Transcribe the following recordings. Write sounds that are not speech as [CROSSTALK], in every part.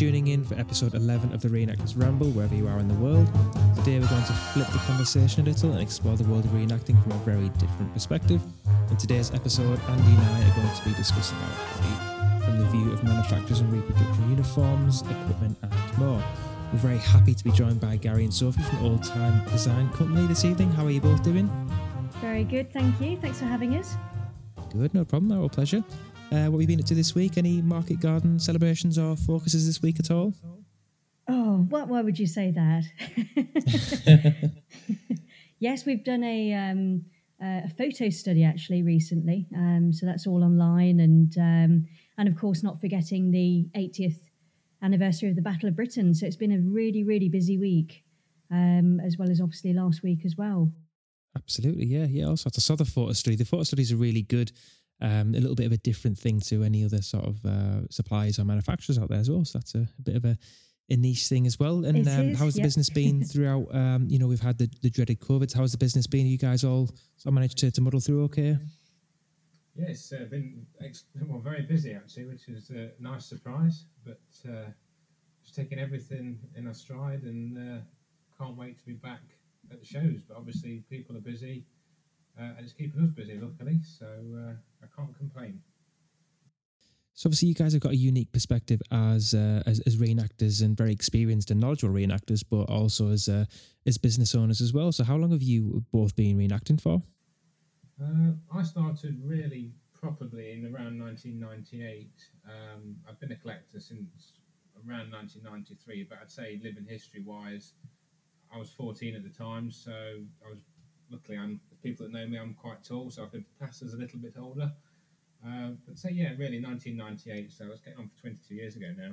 tuning in for episode 11 of the Reenactors Ramble, wherever you are in the world. Today we're going to flip the conversation a little and explore the world of reenacting from a very different perspective. In today's episode, Andy and I are going to be discussing our hobby from the view of manufacturers and reproduction uniforms, equipment, and more. We're very happy to be joined by Gary and Sophie from Old Time Design Company this evening. How are you both doing? Very good, thank you. Thanks for having us. Good, no problem, our pleasure. Uh, what have you been up to this week? Any market garden celebrations or focuses this week at all? Oh, what, why would you say that? [LAUGHS] [LAUGHS] yes, we've done a, um, a photo study actually recently. Um, so that's all online. And, um, and of course, not forgetting the 80th anniversary of the Battle of Britain. So it's been a really, really busy week, um, as well as obviously last week as well. Absolutely, yeah, yeah. Also, I saw the photo study. The photo studies are really good um, a little bit of a different thing to any other sort of uh, suppliers or manufacturers out there as well. So that's a, a bit of a, a, niche thing as well. And um, how's the business been [LAUGHS] throughout? Um, you know, we've had the, the dreaded COVID. How's the business been? Are you guys all sort of managed to, to muddle through okay? Yeah, it's uh, been ex- well, very busy actually, which is a nice surprise. But uh, just taking everything in our stride and uh, can't wait to be back at the shows. But obviously, people are busy uh, and it's keeping us busy, luckily. So uh, I can't complain. So obviously, you guys have got a unique perspective as uh, as, as reenactors and very experienced and knowledgeable reenactors, but also as uh, as business owners as well. So how long have you both been reenacting for? Uh, I started really properly in around 1998. Um, I've been a collector since around 1993, but I'd say living history wise, I was 14 at the time, so I was luckily, I'm people that know me, I'm quite tall, so I could pass as a little bit older. Uh, but so yeah, really, 1998. So it's getting on for 22 years ago now.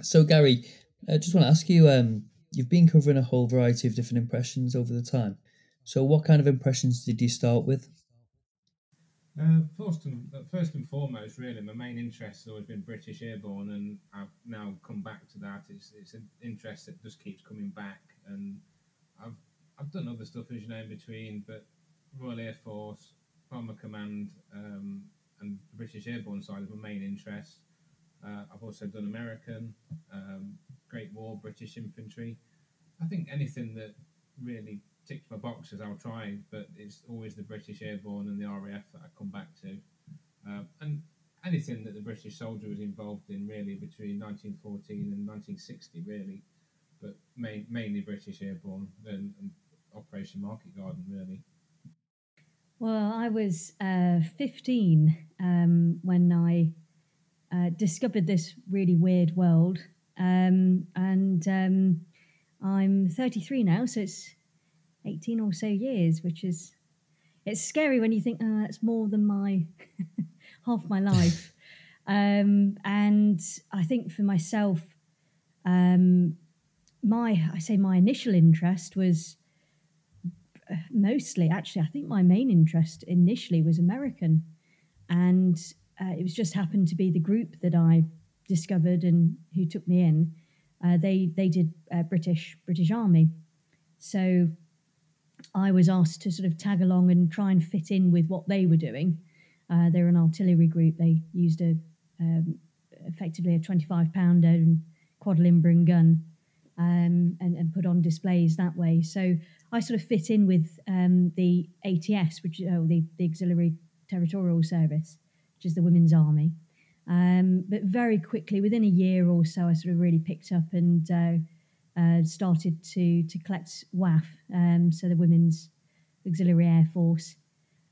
So, Gary, I just want to ask you. Um, you've been covering a whole variety of different impressions over the time. So, what kind of impressions did you start with? Uh, first, and, uh, first and foremost, really, my main interest has always been British Airborne, and I've now come back to that. It's, it's an interest that just keeps coming back, and I've I've done other stuff as you know in between, but Royal Air Force, Bomber Command, um, and the British Airborne side is my main interest. Uh, I've also done American, um, Great War, British Infantry. I think anything that really ticks my boxes, I'll try, but it's always the British Airborne and the RAF that I come back to. Uh, and anything that the British soldier was involved in, really, between 1914 and 1960, really, but main, mainly British Airborne and, and Operation Market Garden, really? Well, I was uh, 15 um, when I uh, discovered this really weird world. Um, and um, I'm 33 now, so it's 18 or so years, which is it's scary when you think, oh, that's more than my [LAUGHS] half my life. [LAUGHS] um, and I think for myself, um, my I say my initial interest was mostly actually i think my main interest initially was american. And uh, it was just happened to be the group that i discovered and who took me in. Uh, they they did uh, british british army. So i was asked to sort of tag along and try and fit in with what they were doing. Uh, they're an artillery group. They used a um, effectively a 25 pounder and quadlimbering gun um, and, and put on displays that way. So I sort of fit in with um, the ATS, which oh, the, the Auxiliary Territorial Service, which is the Women's Army. Um, but very quickly, within a year or so, I sort of really picked up and uh, uh, started to to collect WAAF, um, so the Women's Auxiliary Air Force.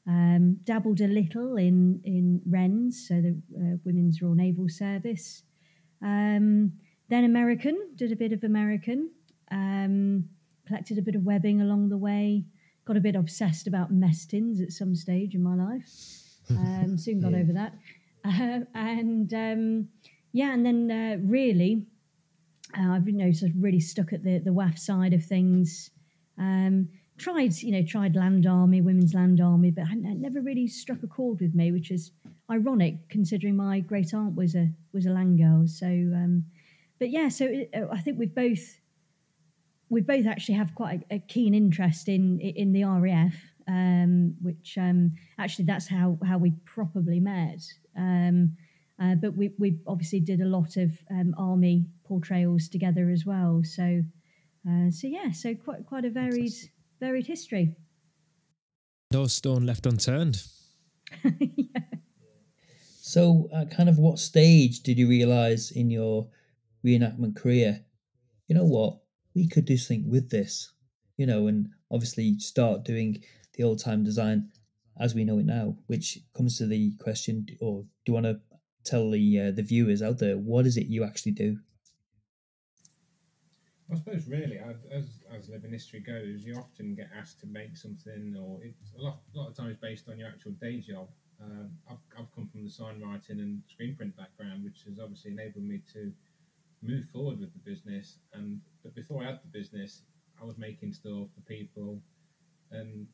Um, dabbled a little in in WRENS, so the uh, Women's Royal Naval Service. Um, then American, did a bit of American. Um, collected a bit of webbing along the way, got a bit obsessed about mess tins at some stage in my life. Um, soon got [LAUGHS] yeah. over that. Uh, and um, yeah, and then uh, really, uh, I've you know sort of really stuck at the the WAAF side of things. Um, tried you know tried land army, women's land army, but it never really struck a chord with me, which is ironic considering my great aunt was a was a land girl. So, um, but yeah, so it, I think we've both we both actually have quite a, a keen interest in in the RAF, um, which um, actually that's how how we probably met. Um, Uh, but we, we obviously did a lot of um, army portrayals together as well. So, uh, so yeah, so quite quite a varied varied history. No stone left unturned. [LAUGHS] yeah. So, at kind of what stage did you realize in your reenactment career, you know what, we could do something with this, you know, and obviously start doing the old time design as we know it now, which comes to the question, or do you want to tell the uh, the viewers out there what is it you actually do? I suppose really, as as living history goes, you often get asked to make something, or it's a lot, a lot of times based on your actual day job. Uh, I've, I've come from the sign writing and screen print background, which has obviously enabled me to move forward with the business. And but before I had the business, I was making stuff for people, and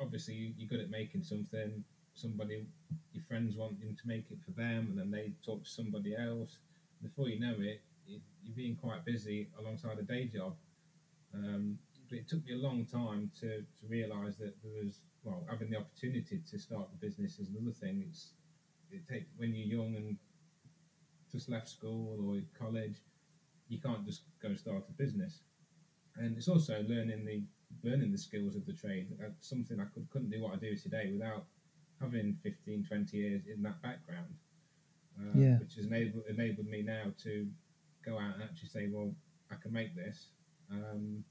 obviously you're good at making something. Somebody, your friends want you to make it for them, and then they talk to somebody else. Before you know it, you're being quite busy alongside a day job. Um, but it took me a long time to, to realise that there was well having the opportunity to start the business is another thing. It's it take when you're young and just left school or college, you can't just go start a business. And it's also learning the learning the skills of the trade. That's something I could, couldn't do what I do today without having 15, 20 years in that background. Uh, yeah. Which has enabled, enabled me now to go out and actually say, well, I can make this. Um,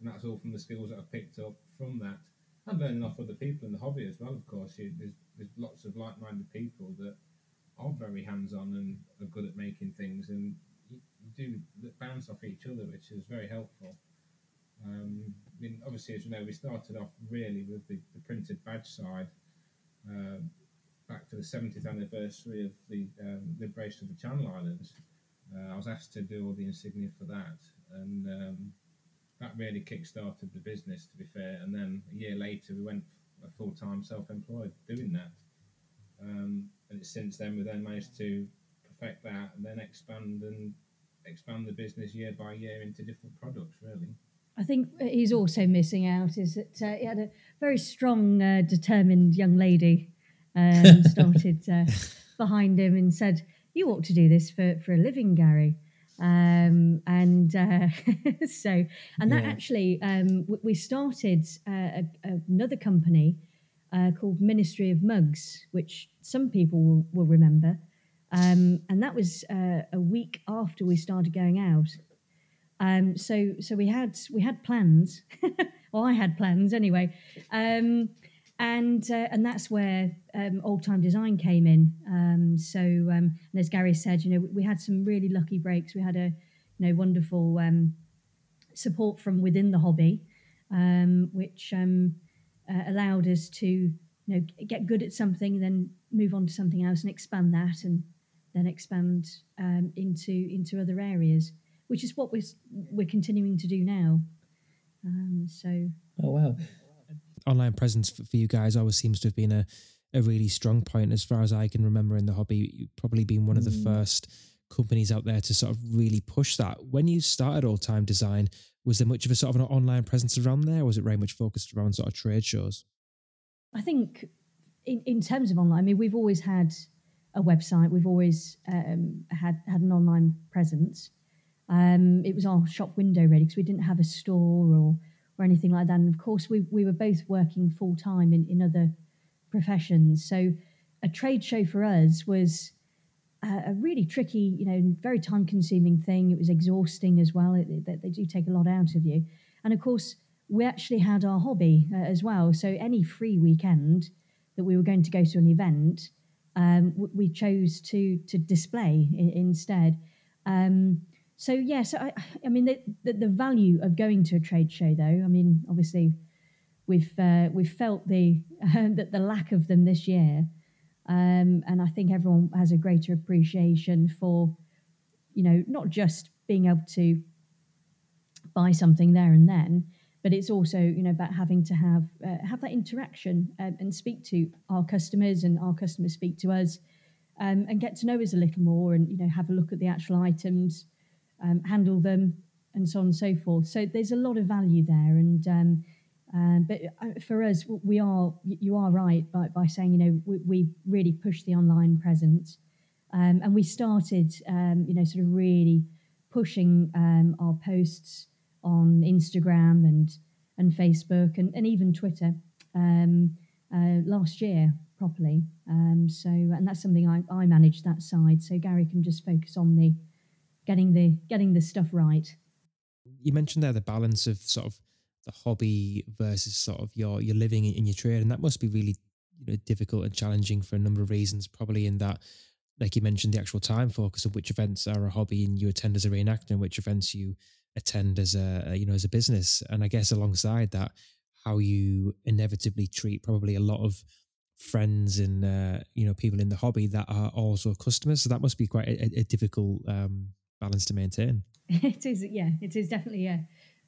and that's all from the skills that I've picked up from that. And learning off other people in the hobby as well, of course. You, there's, there's lots of like minded people that are very hands on and are good at making things, and you, do bounce off each other, which is very helpful. Um, I mean, obviously, as you know, we started off really with the, the printed badge side uh, back to the 70th anniversary of the um, liberation of the Channel Islands. Uh, I was asked to do all the insignia for that, and um, that really kick-started the business. To be fair, and then a year later, we went full-time self-employed doing that. Um, and since then, we've then managed to perfect that and then expand and expand the business year by year into different products. Really. I think he's also missing out is that uh, he had a very strong, uh, determined young lady um, [LAUGHS] started uh, behind him and said, "You ought to do this for, for a living, Gary." Um, and uh, [LAUGHS] so, and that yeah. actually, um, we started uh, a, another company uh, called Ministry of Mugs, which some people will, will remember. Um, and that was uh, a week after we started going out. Um, so so we had we had plans. [LAUGHS] well, I had plans anyway, um, and uh, and that's where um, old time design came in. Um, so um, and as Gary said, you know, we had some really lucky breaks. We had a you know wonderful support from within the hobby, which uh, allowed us to you know get good at something, then move on to something else and expand that, and then expand um, into into other areas, which is what we're we're continuing to do now. Um, so. Oh wow! Online presence for, for you guys always seems to have been a a really strong point as far as I can remember in the hobby. You've probably been one of the mm. first companies out there to sort of really push that. When you started Old Time Design, was there much of a sort of an online presence around there, was it very much focused around sort of trade shows? I think in, in terms of online, I mean, we've always had a website, we've always um, had, had an online presence. Um, it was our shop window really because we didn't have a store or, or anything like that. And of course, we, we were both working full time in, in other professions. So a trade show for us was a really tricky, you know, very time consuming thing. It was exhausting as well. It, it, they do take a lot out of you. And of course, we actually had our hobby uh, as well. So any free weekend that we were going to go to an event, um, we chose to to display instead. Um, so yes, yeah, so I, I, mean the, the, the value of going to a trade show, though. I mean, obviously, we've uh, we've felt the [LAUGHS] uh, that the lack of them this year. Um, and I think everyone has a greater appreciation for, you know, not just being able to buy something there and then, but it's also, you know, about having to have uh, have that interaction uh, and speak to our customers and our customers speak to us, um, and get to know us a little more, and you know, have a look at the actual items, um, handle them, and so on and so forth. So there's a lot of value there, and um, but uh, for us, we are you are right by, by saying you know we, we really push the online presence Um, and we started, um, you know, sort of really pushing um, our posts on Instagram and and Facebook and, and even Twitter um, uh, last year properly. Um, so, and that's something I, I manage that side. So Gary can just focus on the getting the getting the stuff right. You mentioned there the balance of sort of the hobby versus sort of your your living in your trade, and that must be really you know difficult and challenging for a number of reasons. Probably in that, like you mentioned, the actual time focus of which events are a hobby and you attend as a reenactor, and which events you attend as a you know as a business. And I guess alongside that, how you inevitably treat probably a lot of friends and uh, you know people in the hobby that are also customers. So that must be quite a, a difficult um, balance to maintain. [LAUGHS] It is, yeah, it is definitely yeah.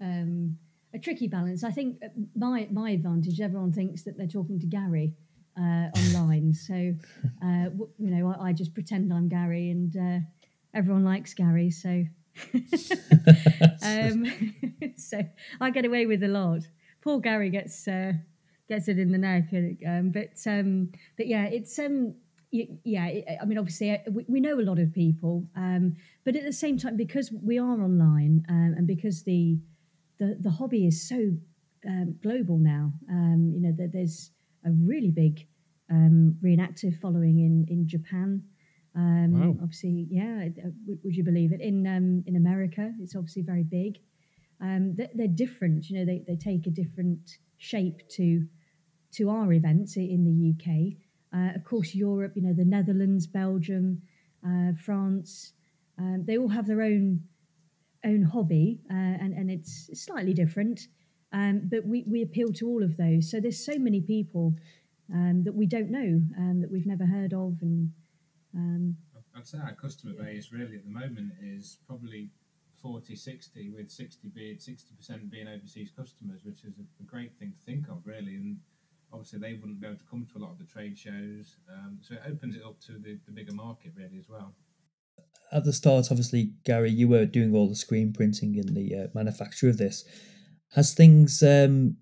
um, a tricky balance. I think uh, my my advantage. Everyone thinks that they're talking to Gary uh, online, so [LAUGHS] uh, you know I, I, just pretend I'm Gary, and uh, everyone likes Gary, so. [LAUGHS] um, [LAUGHS] so I get away with a lot. Poor Gary gets uh, gets it in the neck. Um, but um, but yeah, it's um, yeah. I mean, obviously, uh, we, we know a lot of people, um, but at the same time, because we are online um, and because the the the hobby is so um, global now, um, you know, that there's a really big um, reenactive following in in Japan. Um, wow. Obviously, yeah. Uh, would you believe it? In um, in America, it's obviously very big. Um, they're, they're, different. You know, they, they take a different shape to to our events in the UK. Uh, of course, Europe, you know, the Netherlands, Belgium, uh, France, um, they all have their own own hobby, uh, and and it's slightly different. Um, but we, we appeal to all of those. So there's so many people um, that we don't know, um, that we've never heard of, and um, I'd say our customer base really at the moment is probably 40 60 with 60 being 60% being overseas customers which is a, a, great thing to think of really and obviously they wouldn't be able to come to a lot of the trade shows. Um, so it opens it up to the, the bigger market really as well. At the start, obviously, Gary, you were doing all the screen printing and the uh, manufacture of this. Has things um,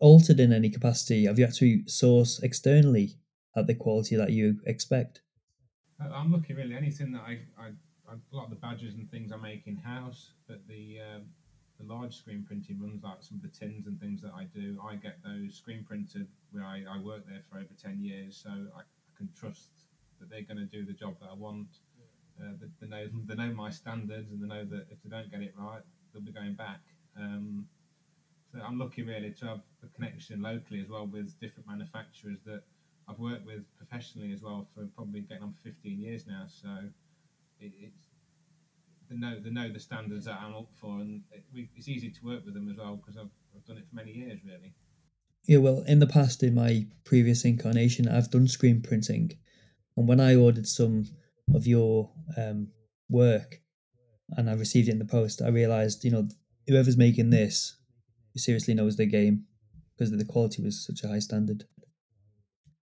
altered in any capacity? Have you had to source externally at the quality that you expect? I'm looking really anything that I, I, I a lot of the badges and things I make in house, but the um, the large screen printing runs, like some of the tins and things that I do, I get those screen printed where I, I work there for over 10 years, so I, I can trust that they're going to do the job that I want. Uh, they, know, they know my standards and they know that if they don't get it right, they'll be going back. Um, so I'm lucky really to have a connection locally as well with different manufacturers that I've worked with professionally as well for probably getting on for 15 years now. So it, it's they know they know the standards that I'm up for, and it, it's easy to work with them as well because I've, I've done it for many years really. Yeah, well, in the past, in my previous incarnation, I've done screen printing, and when I ordered some of your um, work, and I received it in the post, I realised, you know, whoever's making this seriously knows their game because the quality was such a high standard.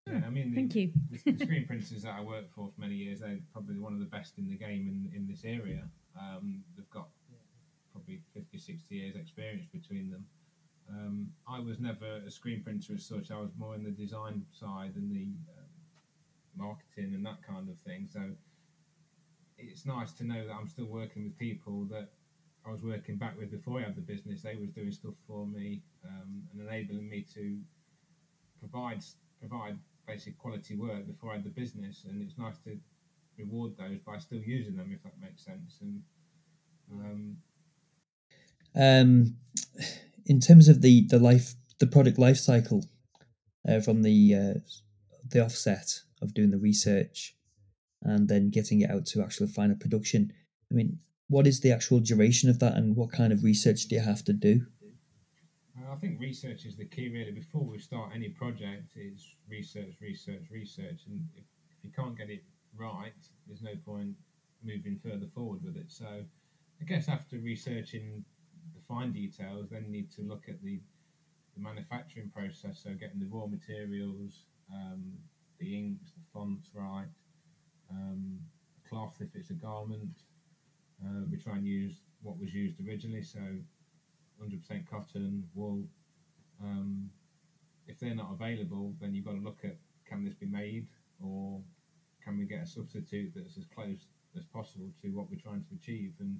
Yeah, I mean, thank you. the, the screen printers that I worked for for many years, they're probably one of the best in the game in, in this area. Um, they've got probably 50, 60 years experience between them. Um, I was never a screen printer as such. I was more in the design side and the um, marketing and that kind of thing. So it's nice to know that I'm still working with people that I was working back with before I had the business. They was doing stuff for me um, and enabling me to provide provide basic quality work before I had the business. And it's nice to reward those by still using them, if that makes sense. And um, um in terms of the the life the product life cycle uh, from the uh, the offset of doing the research and then getting it out to actual final production. I mean, what is the actual duration of that, and what kind of research do you have to do? I think research is the key, really. Before we start any project, is research, research, research, and if, if you can't get it right, there's no point moving further forward with it. So, I guess after researching the fine details, then need to look at the, the manufacturing process. So, getting the raw materials, um, the inks, the fonts right, um, cloth if it's a garment. Uh, we try and use what was used originally, so 100% cotton, wool. Um, if they're not available, then you've got to look at can this be made or can we get a substitute that's as close as possible to what we're trying to achieve? And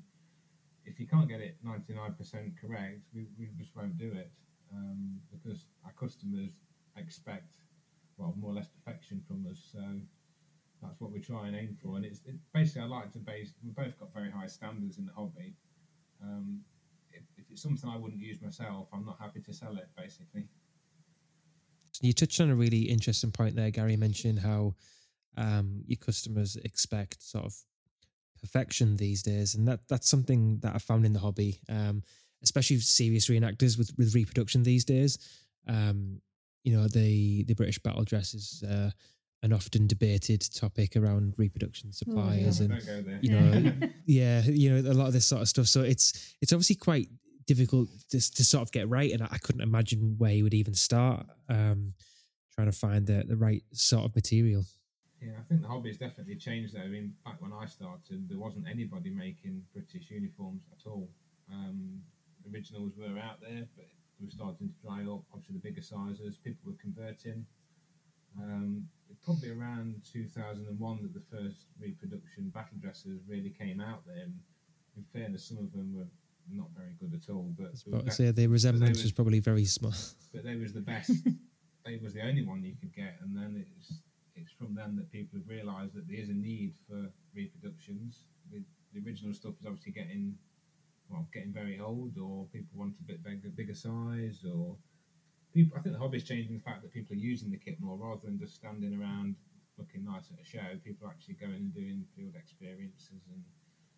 if you can't get it 99% correct, we, we just won't do it um, because our customers expect, well, more or less perfection from us. So that's what we try and aim for. And it's it, basically, I like to base, we've both got very high standards in the hobby. Um, if, if it's something I wouldn't use myself, I'm not happy to sell it, basically. You touched on a really interesting point there, Gary. mentioned how um, your customers expect sort of perfection these days, and that that's something that I found in the hobby, um, especially serious reenactors with with reproduction these days. Um, you know, the the British battle dress is uh, an often debated topic around reproduction suppliers, Oh, and Don't go there. you know, [LAUGHS] yeah, you know, a lot of this sort of stuff. So it's it's obviously quite difficult to, to sort of get right, and I, I couldn't imagine where you would even start um, trying to find the the right sort of material. Yeah, I think the hobby has definitely changed though. I mean, back when I started, there wasn't anybody making British uniforms at all. Um, originals were out there, but they were starting to dry up. Obviously, the bigger sizes, people were converting. Um, probably around 2001 that the first reproduction battle dresses really came out there. And in fairness, some of them were not very good at all, but they were But I be- say the resemblance was- was probably very small. but they was the [LAUGHS] best. they was the only one you could get, and then it's it's from then that people have realised that there is a need for reproductions. The, the original stuff is obviously getting well, getting very old, or people want a bit bigger, bigger size, or people. I think the hobby's changing the fact that people are using the kit more rather than just standing around looking nice at a show. People are actually going and doing field experiences and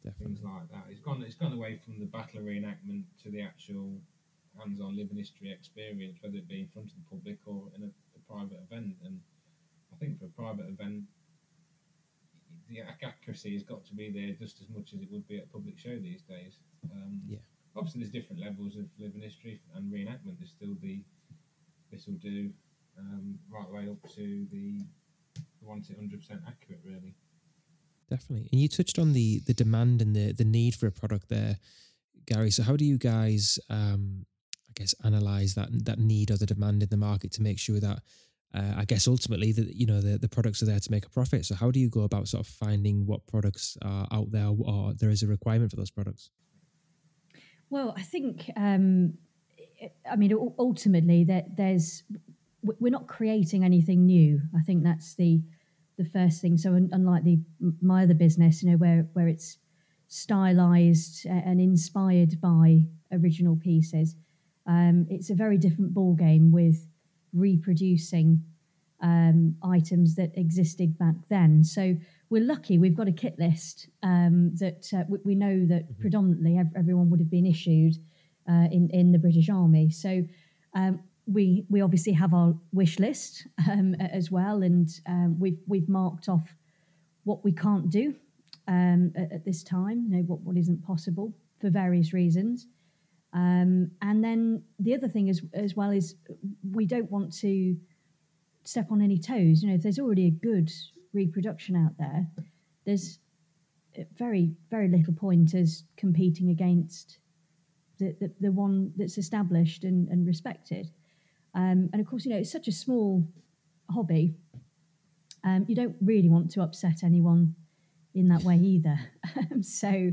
Definitely. things like that. It's gone. It's gone away from the battle reenactment to the actual hands-on living history experience, whether it be in front of the public or in a, a private event. And I think for a private event, the accuracy has got to be there just as much as it would be at a public show these days. Um, Yeah. Obviously, there's different levels of living history and reenactment. There's still the this will do um, right way up to the the want it 100% accurate, really. Definitely. And you touched on the the demand and the the need for a product there, Gary. So how do you guys um I guess analyze that that need or the demand in the market to make sure that uh, I guess ultimately that you know the, the products are there to make a profit. So how do you go about sort of finding what products are out there or there is a requirement for those products? Well, I think, um, I mean, ultimately, that there's we're not creating anything new. I think that's the the first thing. So, unlike the my other business, you know, where where it's stylized and inspired by original pieces, um, it's a very different ball game with reproducing um, items that existed back then. So we're lucky we've got a kit list um, that uh, we, we know that predominantly everyone would have been issued uh, in in the British Army. So um, we we obviously have our wish list um, as well, and um, we've we've marked off what we can't do um, at, at this time. You know what what isn't possible for various reasons. Um, and then the other thing as as well is we don't want to step on any toes. You know, if there's already a good reproduction out there, there's very very little point as competing against the the, the one that's established and, and respected. Um, and of course, you know, it's such a small hobby. Um, you don't really want to upset anyone in that way either. [LAUGHS] Um, so,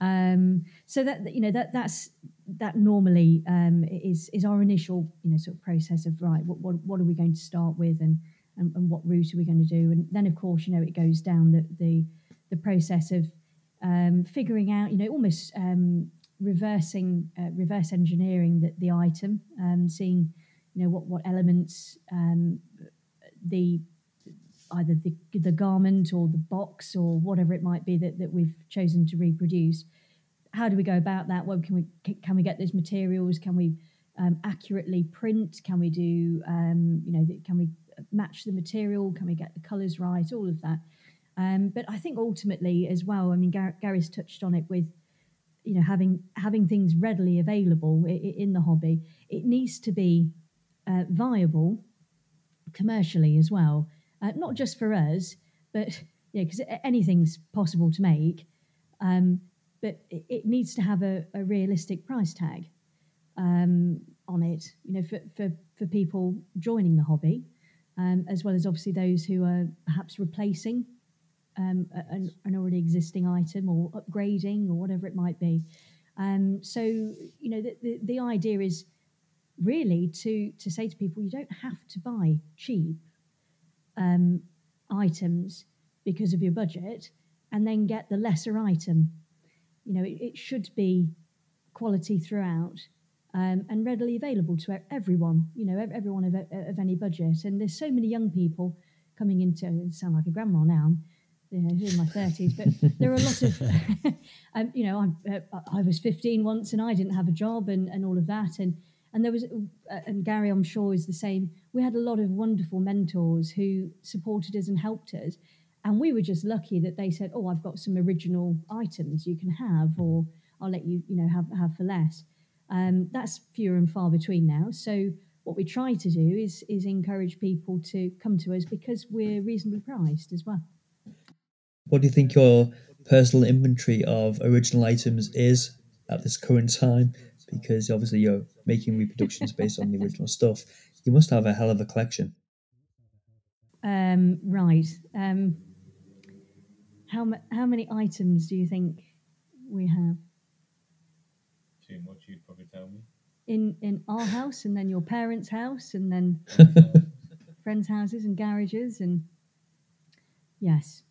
um, so that you know that that's that normally um, is is our initial you know sort of process of right what what, what are we going to start with and, and and what route are we going to do and then of course you know it goes down the the, the process of um, figuring out you know almost um, reversing uh, reverse engineering the, the item um, seeing you know what what elements um, the either the, the garment or the box or whatever it might be that, that we've chosen to reproduce. How do we go about that? Well, can we can we get those materials? Can we um, accurately print? Can we do um, you know can we match the material? Can we get the colours right? All of that. Um, but I think ultimately as well. I mean, Gar- Gary's touched on it with you know having having things readily available in the hobby. It needs to be uh, viable commercially as well, uh, not just for us, but yeah, because anything's possible to make, um, but it, it needs to have a, a realistic price tag um, on it. You know, for, for for people joining the hobby, um, as well as obviously those who are perhaps replacing um, an, an, already existing item or upgrading or whatever it might be. Um, so you know the, the, the idea is really to to say to people you don't have to buy cheap um, items because of your budget and then get the lesser item. You know it, it should be quality throughout um, and readily available to everyone. You know everyone of, of any budget. And there's so many young people coming into sound like a grandma now you know, in my thirties, but there are a lot of, [LAUGHS] [LAUGHS] um, you know, I, uh, I was 15 once and I didn't have a job and, and all of that. And, and there was, uh, and Gary, I'm sure is the same. We had a lot of wonderful mentors who supported us and helped us. And we were just lucky that they said, oh, I've got some original items you can have, or I'll let you, you know, have, have for less. Um, that's fewer and far between now. So what we try to do is is encourage people to come to us because we're reasonably priced as well. What do you think your personal inventory of original items is at this current time? Because obviously you're making reproductions [LAUGHS] based on the original stuff. You must have a hell of a collection. Um, right. Um, how how many items do you think we have? Too much. You'd probably tell me. In in our house, and then your parents' house, and then [LAUGHS] friends' houses and garages, and yes.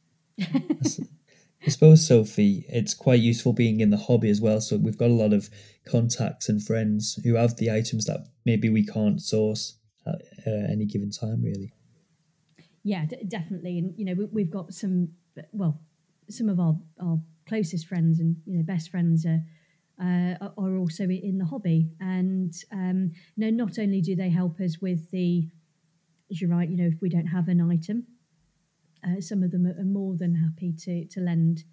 I suppose, Sophie, it's quite useful being in the hobby as well. So we've got a lot of contacts and friends who have the items that maybe we can't source at uh, any given time, really. Yeah, d- definitely. And, you know, we, have got some, well, some of our, our closest friends and, you know, best friends are, uh, are also in the hobby. And, um, you know, not only do they help us with the, as you're right, you know, if we don't have an item, uh, some of them are more than happy to to lend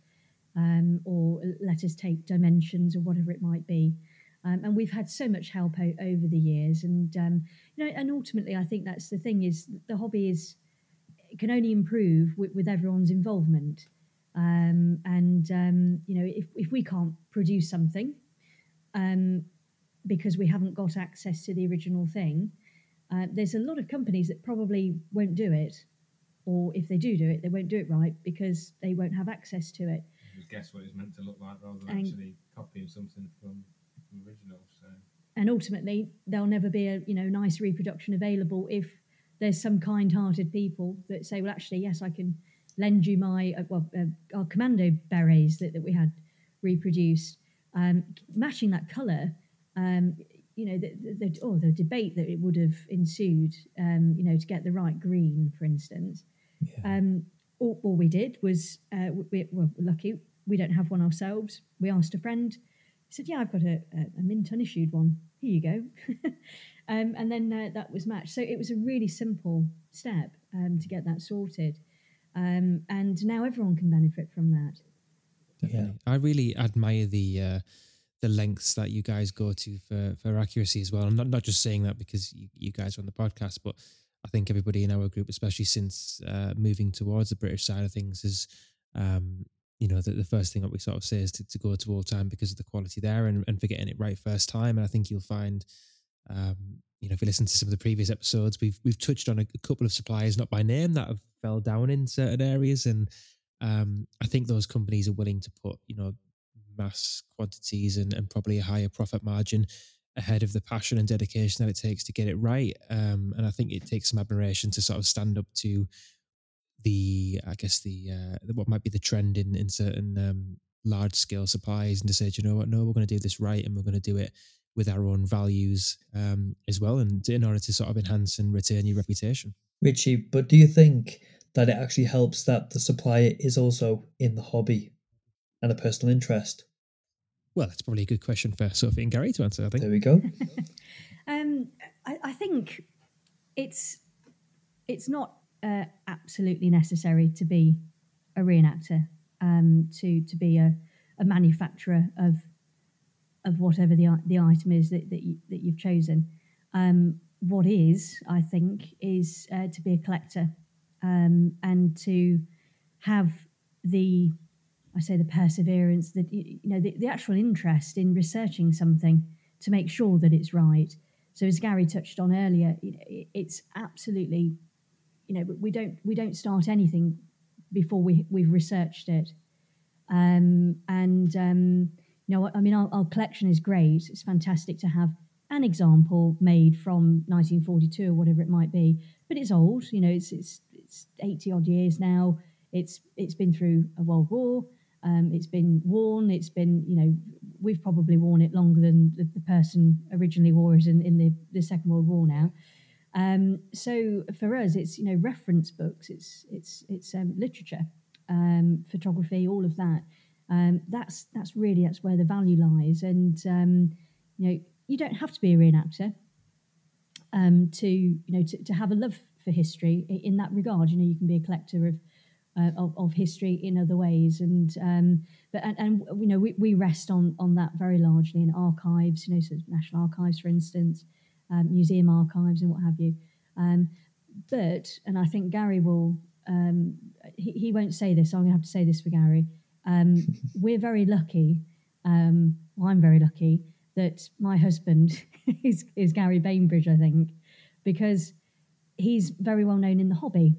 um, or let us take dimensions or whatever it might be. Um, and we've had so much help o- over the years, and um, you know, and ultimately, I think that's the thing is the hobby is can only improve with, with everyone's involvement. Um, and um, you know, if if we can't produce something um, because we haven't got access to the original thing, uh, there's a lot of companies that probably won't do it or if they do do it, they won't do it right because they won't have access to it. Just guess what it's meant to look like rather than and, actually copying something from, from original. So. And ultimately, there'll never be a you know nice reproduction available if there's some kind-hearted people that say, well, actually, yes, I can lend you my uh, well uh, our commando berets that, that we had reproduced, um, matching that colour. Um, you know the, the, the, oh the debate that it would have ensued um, you know to get the right green for instance. Yeah. um, all, all, we did was uh, we, well, we're lucky we don't have one ourselves. We asked a friend. He said yeah I've got a, a, a mint unissued one. Here you go. [LAUGHS] Um, and then uh, that was matched. So it was a really simple step um, to get that sorted. Um, and now everyone can benefit from that. Definitely. Yeah. I really admire the uh, the lengths that you guys go to for for accuracy as well. I'm not not just saying that because you, you guys are on the podcast, but I think everybody in our group, especially since uh, moving towards the British side of things, is um, you know the, the first thing that we sort of say is to, to go to Old Time because of the quality there and, and for getting it right first time. And I think you'll find. Um, you know, if you listen to some of the previous episodes, we've we've touched on a, a couple of suppliers, not by name, that have fell down in certain areas, and um, I think those companies are willing to put, you know, mass quantities and, and probably a higher profit margin ahead of the passion and dedication that it takes to get it right. Um, and I think it takes some admiration to sort of stand up to the, I guess the, uh, what might be the trend in in certain um, large scale supplies, and to say, you know what, no, we're going to do this right, and we're going to do it with our own values um, as well, and in order to sort of enhance and retain your reputation. Richie, but do you think that it actually helps that the supplier is also in the hobby and a personal interest? Well, that's probably a good question for Sophie and Gary to answer. I think. There we go. [LAUGHS] um, I, I, think it's it's not uh, absolutely necessary to be a reenactor, um, to to be a, a manufacturer of of whatever the the item is that that, you, that you've chosen. Um, what is, I think, is uh, to be a collector um, and to have the I say the perseverance, that you know, the, the actual interest in researching something to make sure that it's right. So as Gary touched on earlier, it's absolutely, you know, we don't we don't start anything before we we've researched it. Um, and um, you know, I mean, our, our collection is great. It's fantastic to have an example made from 1942 or whatever it might be, but it's old. You know, it's it's it's 80 odd years now. It's it's been through a world war. Um, it's been worn. It's been you know we've probably worn it longer than the, the person originally wore it in, in the, the Second World War now. Um, so for us, it's you know reference books. It's it's it's um, literature, um, photography, all of that. Um, that's that's really that's where the value lies. And um, you know you don't have to be a reenactor to you know to, to have a love for history in that regard. You know you can be a collector of uh, of, of, history in other ways. And um, but and, and, you know we, we rest on on that very largely in archives. You know, so National Archives, for instance, um, museum archives, and what have you. Um, but and I think Gary will. Um, he, he won't say this. So I'm going to have to say this for Gary. Um, [LAUGHS] we're very lucky. Um, well, I'm very lucky that my husband [LAUGHS] is, is Gary Bainbridge, I think, because he's very well known in the hobby.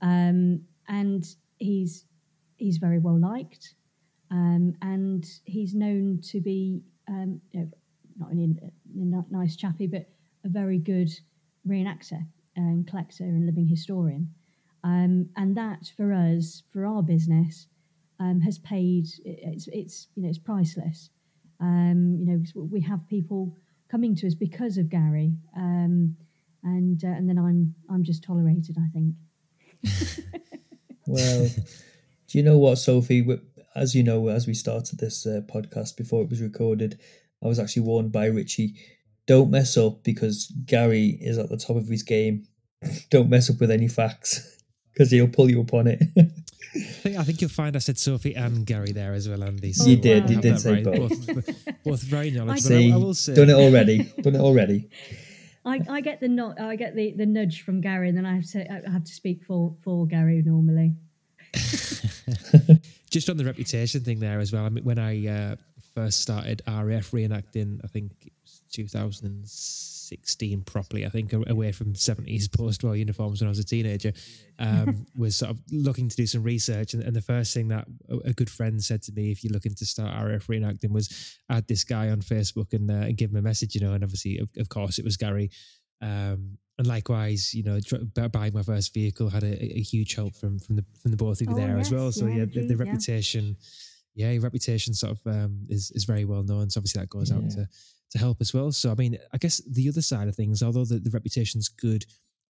Um, and he's he's very well liked, um, and he's known to be um, you know, not only a nice chappy, but a very good reenactor and collector and living historian. Um, and that for us, for our business, um, has paid. It's, it's you know it's priceless. Um, you know we have people coming to us because of Gary, um, and uh, and then I'm I'm just tolerated. I think. [LAUGHS] Well, [LAUGHS] do you know what, Sophie? As you know, as we started this uh, podcast before it was recorded, I was actually warned by Richie don't mess up because Gary is at the top of his game. [LAUGHS] don't mess up with any facts [LAUGHS] because he'll pull you up on it. I think, I think you'll find I said Sophie and Gary there as well, Andy. So you did, you did say right. both. both. both. very knowledgeable. See, I, I will say, done it already. done it already. I, I get the not, I get the, the nudge from Gary, and then I have to I have to speak for for Gary normally. [LAUGHS] Just on the reputation thing there as well. I mean, when I uh, first started RAF reenacting, I think it was 2016 properly. I think away from 70s post-war uniforms when I was a teenager, um, [LAUGHS] was sort of looking to do some research. And, and, the first thing that a good friend said to me, if you're looking to start RAF reenacting, was add this guy on Facebook and, uh, and give him a message. You know, and obviously, of, of course, it was Gary. Um, and likewise, you know, buying my first vehicle had a, a, huge help from from the from the both of you oh, there yes, as well. So yeah, yeah the, the, reputation, yeah. yeah, reputation sort of um, is is very well known. So obviously that goes yeah. out to to help as well. So I mean, I guess the other side of things, although the, the reputation's good,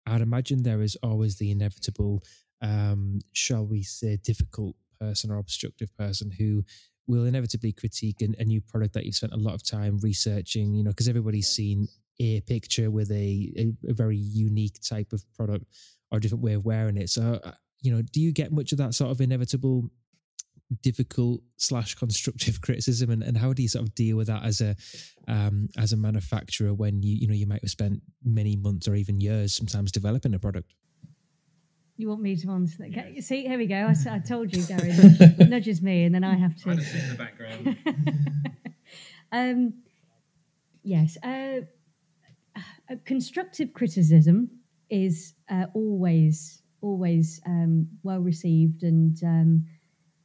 I'd imagine there is always the inevitable, um, shall we say, difficult person or obstructive person who will inevitably critique a, a new product that you've spent a lot of time researching. You know, because everybody's seen a picture with a, a, a, very unique type of product or a different way of wearing it. So, uh, you know, do you get much of that sort of inevitable, difficult slash constructive [LAUGHS] criticism, and, and how do you sort of deal with that as a um, as a manufacturer when you you know you might have spent many months or even years sometimes developing a product? You want me to answer that? Okay. See, here we go. I, I told you, Gary [LAUGHS] nudges me, and then I have to. in the background. [LAUGHS] um, yes. Uh, uh, constructive criticism is uh, always always um, well received and um,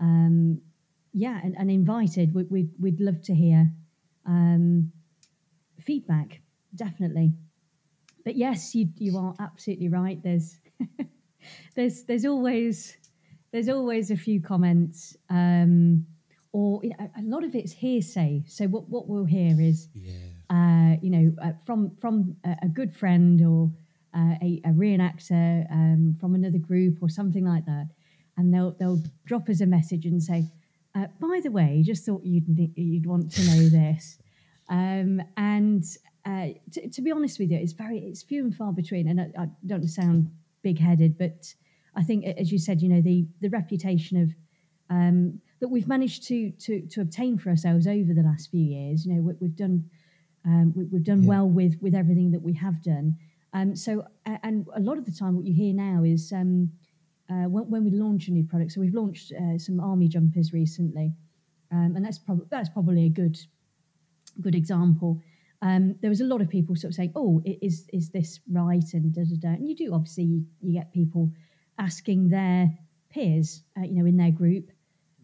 um, yeah and, and invited. We, we'd, we'd love to hear um, feedback definitely. But yes you, you are absolutely right. There's [LAUGHS] there's there's always there's always a few comments um, or you know, a lot of it's hearsay. So what, what we'll hear is yeah. uh, you know, uh, from from a, a, good friend or uh, a, a, reenactor um, from another group or something like that, and they'll they'll drop us a message and say, uh, "By the way, just thought you'd you'd want to know this," um, and uh, to, to, be honest with you, it's very it's few and far between, and I, I don't sound big headed, but I think, as you said, you know, the the reputation of um, that we've managed to to to obtain for ourselves over the last few years. You know, we, have done um, we, have done yeah. well with with everything that we have done. Um, so, and a lot of the time, what you hear now is um, uh, when, when, we launch a new product. So we've launched uh, some army jumpers recently, um, and that's probably that's probably a good good example. Um, there was a lot of people sort of saying, "Oh, is is this right?" and da da da. And you do obviously you, you get people asking their peers, uh, you know, in their group.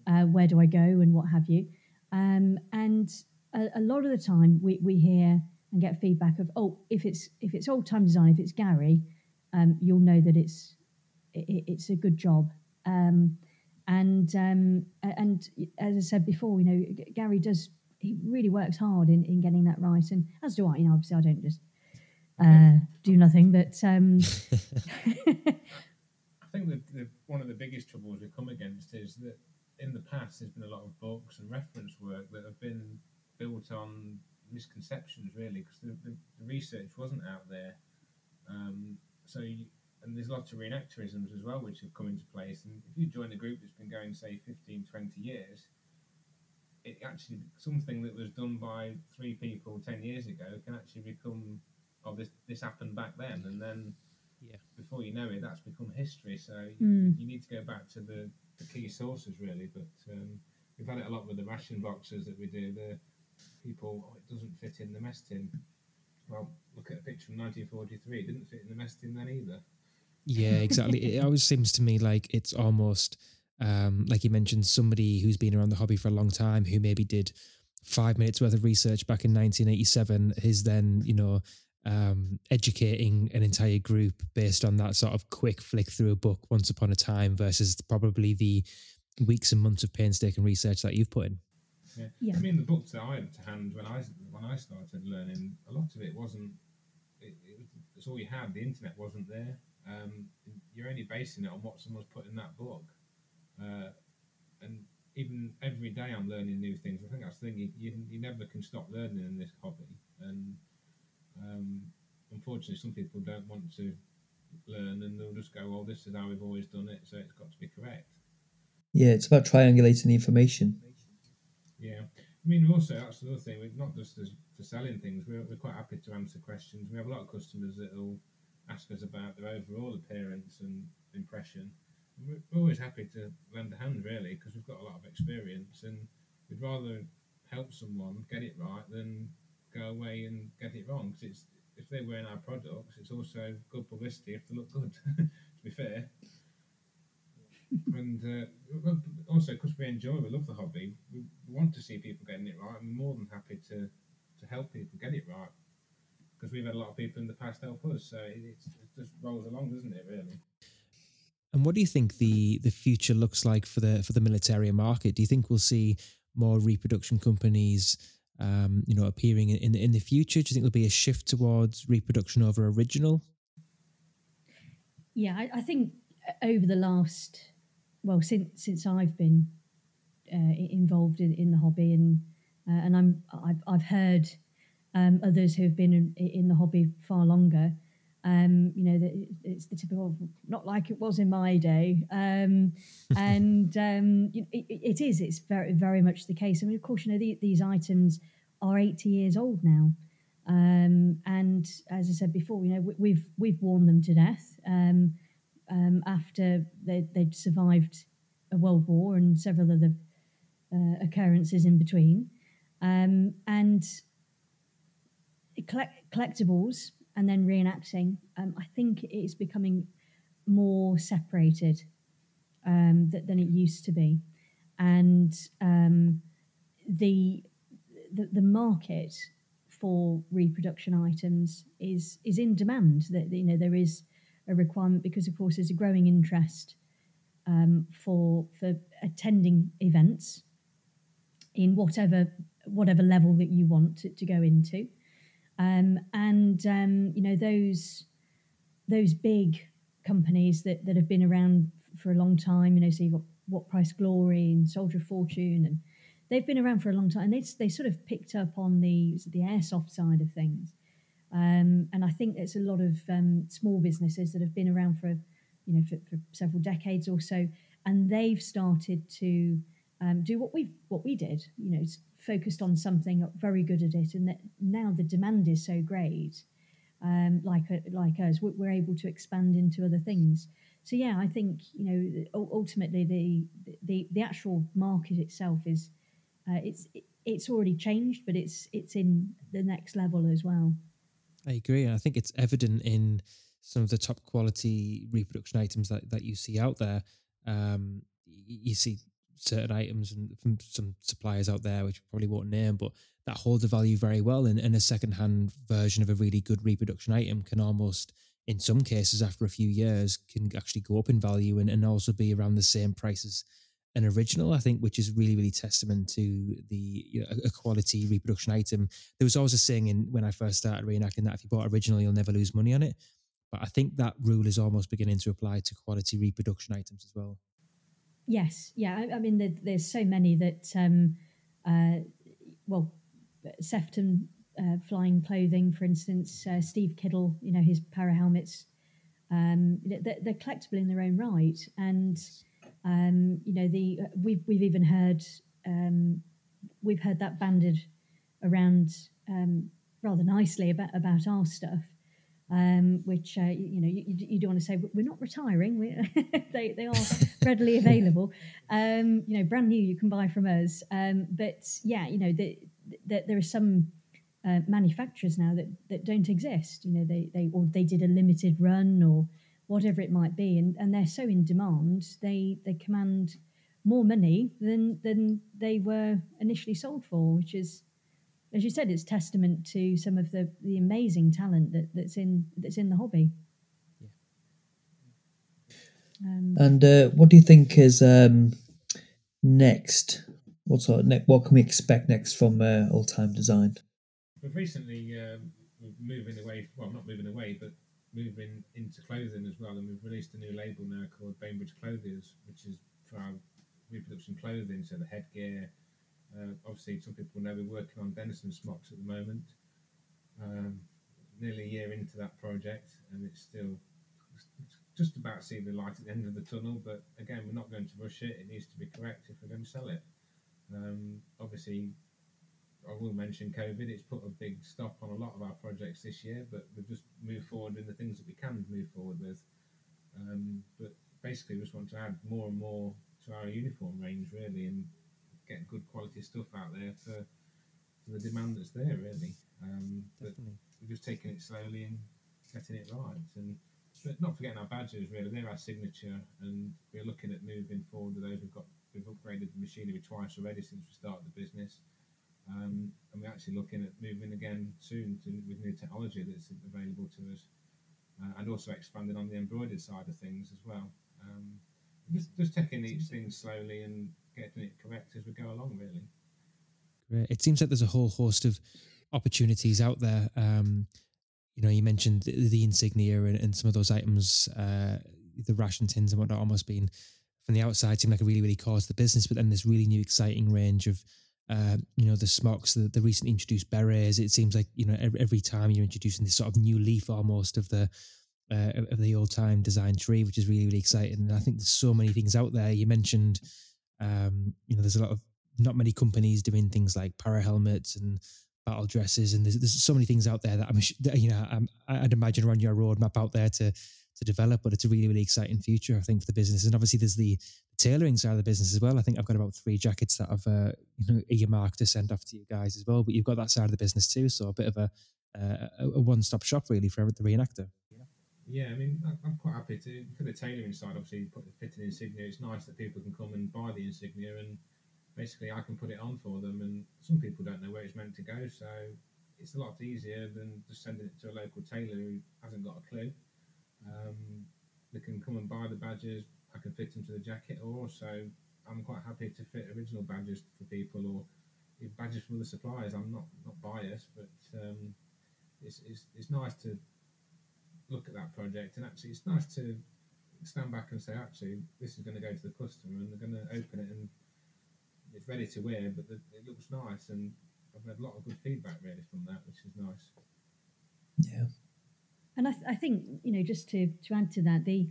Uh, where do I go and what have you? Um, and a, a, lot of the time, we, we hear and get feedback of, oh, if it's if it's old time design, if it's Gary, um, you'll know that it's it, it's a good job. Um, and um, and as I said before, you know, Gary does he really works hard in, in getting that right, and as do I. You know, obviously, I don't just uh, do nothing, but um, [LAUGHS] [LAUGHS] I think that the, one of the biggest troubles we've come against is that in the past there's been a lot of books and reference work that have been built on misconceptions, really, because the, the, the, research wasn't out there. Um, so, you, and there's lots of reenactorisms as well, which have come into place. And if you join a group that's been going, say, 15, 20 years, it actually something that was done by three people 10 years ago can actually become, oh, this this happened back then, and then yeah. before you know it, that's become history. So mm. you, you, need to go back to the, the key sources really. But um, we've had it a lot with the ration boxes that we do. The people, oh, it doesn't fit in the mess tin. Well, look at a picture from 1943. It didn't fit in the mess tin then either. Yeah, exactly. it always seems to me like it's almost um, like you mentioned, somebody who's been around the hobby for a long time who maybe did five minutes worth of research back in 1987 is then, you know, um, educating an entire group based on that sort of quick flick through a book once upon a time versus probably the weeks and months of painstaking research that you've put in. Yeah. yeah. I mean, the books that I had to hand when I when I started learning, a lot of it wasn't. It, it was, it's all you had. The internet wasn't there. Um, you're only basing it on what someone's put in that book. Uh, and even every day I'm learning new things. I think that's the thing, you, you, you never can stop learning in this hobby. And um, unfortunately, some people don't want to learn and they'll just go, well, this is how we've always done it, so it's got to be correct. Yeah, it's about triangulating the information. Yeah. I mean, also, that's another thing, we're not just for selling things, we're, we're quite happy to answer questions. We have a lot of customers that will ask us about their overall appearance and impression we're always happy to lend a hand, really, because we've got a lot of experience, and we'd rather help someone get it right than go away and get it wrong. Because it's if they're wearing our products, it's also good publicity if they look good. [LAUGHS] to be fair, and uh, also because we enjoy, we love the hobby, we want to see people getting it right. I'm more than happy to to help people get it right because we've had a lot of people in the past help us. So it, it just rolls along, doesn't it? Really. And what do you think the the future looks like for the for the military market? Do you think we'll see more reproduction companies, um, you know, appearing in in the future? Do you think there'll be a shift towards reproduction over original? Yeah, I, I think over the last well since since I've been uh, involved in, in the hobby and uh, and I'm I've, I've heard um, others who have been in, in the hobby far longer um, you know, the, it's the typical, not like it was in my day. Um, [LAUGHS] and um, it, it is, it's very, very much the case. I mean, of course, you know, the, these items are 80 years old now. Um, and as I said before, you know, we, we've we've worn them to death um, um, after they, they'd survived a world war and several other uh, occurrences in between. and collect- collectibles and then reenacting, um, I think it is becoming more separated um, th- than it used to be, and um, the, the, the market for reproduction items is is in demand. That you know there is a requirement because of course there's a growing interest um, for for attending events in whatever whatever level that you want to, to go into. Um, and um, you know those those big companies that, that have been around for a long time. You know, so you've got What Price Glory and Soldier of Fortune, and they've been around for a long time. And they they sort of picked up on the the airsoft side of things. Um, and I think it's a lot of um, small businesses that have been around for you know for, for several decades or so, and they've started to um, do what we what we did. You know, focused on something, very good at it, and that now the demand is so great, um, like uh, like us, we're able to expand into other things. So yeah, I think you know ultimately the the the actual market itself is uh, it's it's already changed, but it's it's in the next level as well. I agree, and I think it's evident in some of the top quality reproduction items that, that you see out there. Um, you see certain items and from some suppliers out there, which we probably won't name, but that holds the value very well. And, and a second-hand version of a really good reproduction item can almost, in some cases, after a few years, can actually go up in value and, and also be around the same price as an original. I think, which is really, really testament to the you know, a quality reproduction item. There was always a saying in when I first started reenacting that if you bought original, you'll never lose money on it. But I think that rule is almost beginning to apply to quality reproduction items as well. Yes, yeah. I, I mean, there, there's so many that, um, uh, well, Sefton uh, flying clothing, for instance, uh, Steve Kiddle, you know, his para helmets, um, they're, they're, collectible in their own right. And, um, you know, the uh, we've, we've even heard, um, we've heard that banded around um, rather nicely about, about our stuff. Um, which uh, you, you, know you, you, don't want to say we're not retiring. we [LAUGHS] they, they are [LAUGHS] readily available. Um, you know, brand new you can buy from us. Um, but yeah, you know, the, that there are some uh, manufacturers now that, that don't exist. You know, they, they or they did a limited run or whatever it might be, and, and they're so in demand, they they command more money than than they were initially sold for, which is, as you said, it's testament to some of the, the amazing talent that, that's in that's in the hobby. Um, and uh, what do you think is um, next what sort of ne- what can we expect next from uh, Old Time Design? We've recently um, moving away. Well, not moving away, but moving into clothing as well. And we've released a new label now called Bainbridge Clothiers, which is for our reproduction clothing. So the headgear. Uh, obviously, some people know we're working on Denison smocks at the moment. Um, nearly a year into that project, and it's still just about seeing the light at the end of the tunnel. But again, we're not going to rush it. It needs to be correct if we're going to sell it. Um, obviously, I will mention COVID. It's put a big stop on a lot of our projects this year, but we've just moved forward in the things that we can move forward with. Um, but basically, we just want to add more and more to our uniform range, really, and get good quality stuff out there for, for the demand that's there, really. Um, but we're just taking it slowly and getting it right. And but not forgetting our badges, really, they're our signature, and we're looking at moving forward with those. We've got we've upgraded the machinery twice already since we started the business. Um, and we're actually looking at moving again soon to, with new technology that's available to us, uh, and also expanding on the embroidered side of things as well. Um, just, just taking each thing slowly and it correct as we go along, really. Great. It seems like there's a whole host of opportunities out there. Um, you know, you mentioned the, the insignia and, and, some of those items, uh, the ration tins and whatnot, almost being from the outside seem like a really, really core to the business. But then this really new, exciting range of, uh, you know, the smocks, the, the recently introduced berets. It seems like you know every, every, time you're introducing this sort of new leaf almost of the uh, of the old time design tree, which is really, really exciting. And I think there's so many things out there. You mentioned, um, you know, there's a lot of not many companies doing things like para helmets and battle dresses, and there's, there's so many things out there that I'm, you know, I'm, I'd imagine around your roadmap out there to to develop. But it's a really, really exciting future, I think, for the business. And obviously, there's the tailoring side of the business as well. I think I've got about three jackets that I've uh, you know earmarked to send off to you guys as well. But you've got that side of the business too, so a bit of a uh, a one stop shop really for the reenactor. Yeah, I mean, I'm quite happy to for the tailoring side. Obviously, put the fitting insignia. It's nice that people can come and buy the insignia, and basically, I can put it on for them. And some people don't know where it's meant to go, so it's a lot easier than just sending it to a local tailor who hasn't got a clue. Um, they can come and buy the badges. I can fit them to the jacket, or also I'm quite happy to fit original badges for people or badges from other suppliers. I'm not not biased, but um, it's, it's it's nice to look at that project and actually it's nice to stand back and say actually this is going to go to the customer and they're going to open it and it's ready to wear, but the, it looks nice and I've had a lot of good feedback really from that, which is nice. Yeah. And I, th- I think you know just to to add to that the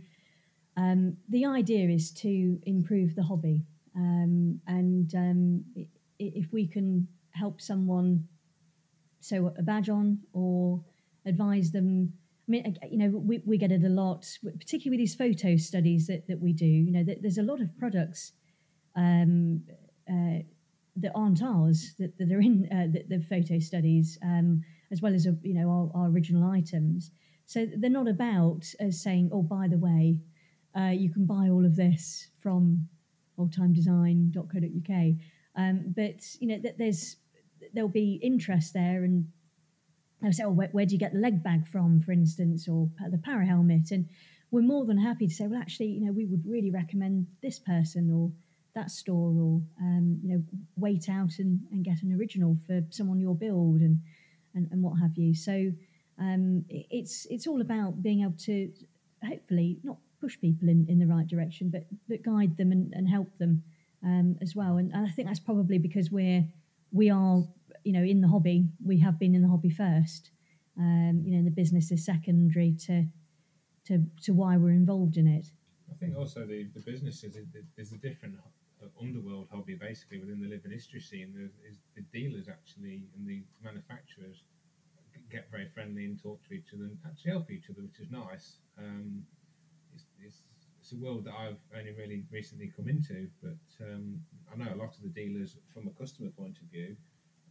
um, the idea is to improve the hobby, um, and um, if we can help someone sew a badge on or advise them. I mean, you know, we, we get it a lot, particularly with these photo studies that, that we do. You know, there's a lot of products um, uh, that aren't ours that, that are in uh, the, the, photo studies, um, as well as you know our, our, original items. So they're not about as saying, "Oh, by the way, uh, you can buy all of this from oldtimedesign.co.uk. Um, but you know, th- there's there'll be interest there, and they'll say, "Oh, where, where do you get the leg bag from, for instance, or the para helmet?" And we're more than happy to say, "Well, actually, you know, we would really recommend this person or that store, or um, you know, wait out and, and get an original for someone your build and and, and what have you." So um, it's it's all about being able to hopefully not push people in, in the right direction, but but guide them and, and help them um, as well. And, and I think that's probably because we're we are you know in the hobby. We have been in the hobby first. Um, you know, the business is secondary to to to why we're involved in it. I think also the, the businesses is, is a different uh, underworld hobby basically within the living history scene. There is the dealers actually and the manufacturers get very friendly and talk to each other and actually help each other, which is nice. Um, it's, it's, it's a world that I've only really recently come into, but um, I know a lot of the dealers from a customer point of view.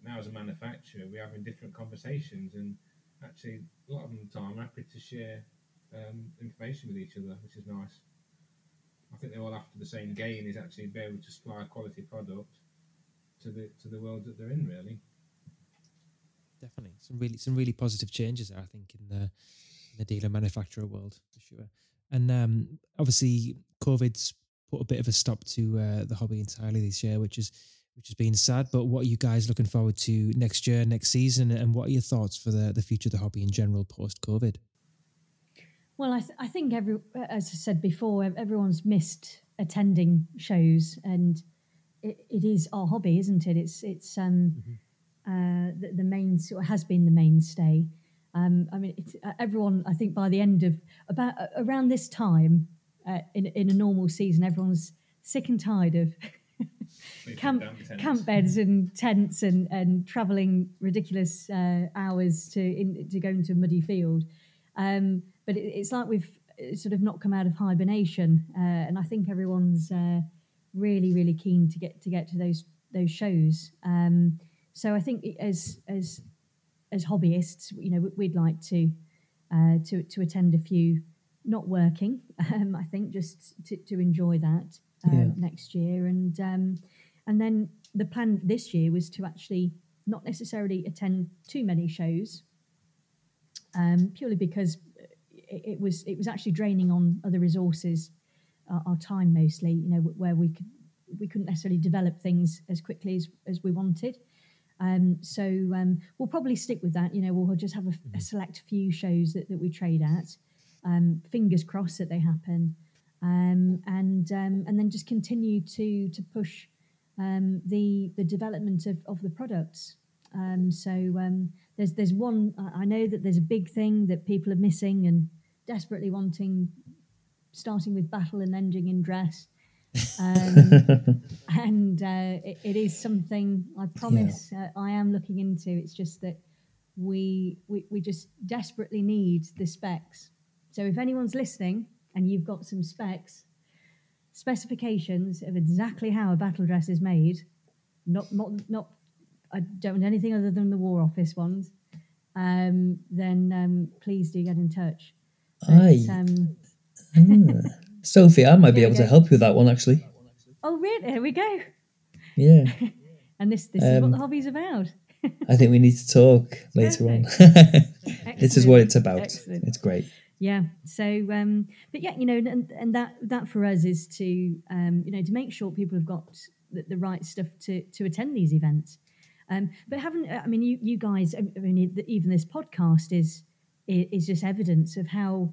Now, as a manufacturer, we're having different conversations, and actually, a lot of the time, happy to share um, information with each other, which is nice. I think they're all after the same gain is actually be able to supply a quality product to the to the world that they're in, really. Definitely, some really some really positive changes there. I think in the in the dealer manufacturer world for sure. And um, obviously, COVID's put a bit of a stop to uh, the hobby entirely this year, which is which has been sad. But what are you guys looking forward to next year, next season, and what are your thoughts for the the future of the hobby in general post COVID? Well, I, th- I think every, as I said before, everyone's missed attending shows, and it, it is our hobby, isn't it? It's it's um, uh, the, the main sort of has been the mainstay. Um, I mean, it's, uh, everyone. I think by the end of about uh, around this time uh, in in a normal season, everyone's sick and tired of camp tents. camp beds and tents and and traveling ridiculous uh, hours to in, to go into a muddy field. Um, but it, it's like we've uh, sort of not come out of hibernation, uh, and I think everyone's uh, really really keen to get to get to those those shows. Um, so I think as as as hobbyists, you know, we'd like to uh, to to attend a few, not working. [LAUGHS] Um, I think just to, to enjoy that uh, Yeah. next year, and um, and then the plan this year was to actually not necessarily attend too many shows, um, purely because it, it was it was actually draining on other resources, uh, our time mostly. You know, where we could we couldn't necessarily develop things as quickly as, as we wanted. Um, so um, we'll probably stick with that. You know, we'll just have a, a select few shows that, that we trade at. Um, fingers crossed that they happen, um, and um, and then just continue to to push um, the the development of, of the products. Um, so um, there's there's one I know that there's a big thing that people are missing and desperately wanting, starting with battle and ending in dress. Um, [LAUGHS] and uh, it, it is something I promise uh, I am looking into. It's just that we, we we just desperately need the specs. So if anyone's listening and you've got some specs, specifications of exactly how a battle dress is made, not not not I don't want anything other than the War Office ones. Um, then um, please do get in touch. But, Aye. um, Ah. [LAUGHS] Sophie, I might be able to help you with that one actually. oh, really? Here we go. Yeah. [LAUGHS] And this this is what Um, the hobby's about. I think we need to talk [LAUGHS] later on. this is what it's about. Excellent. It's great. Yeah. So, um, but yeah, you know, and, and that that for us is to um, you know to make sure people have got the, the right stuff to to attend these events. Um, but haven't I mean you you guys? I mean, even this podcast is is just evidence of how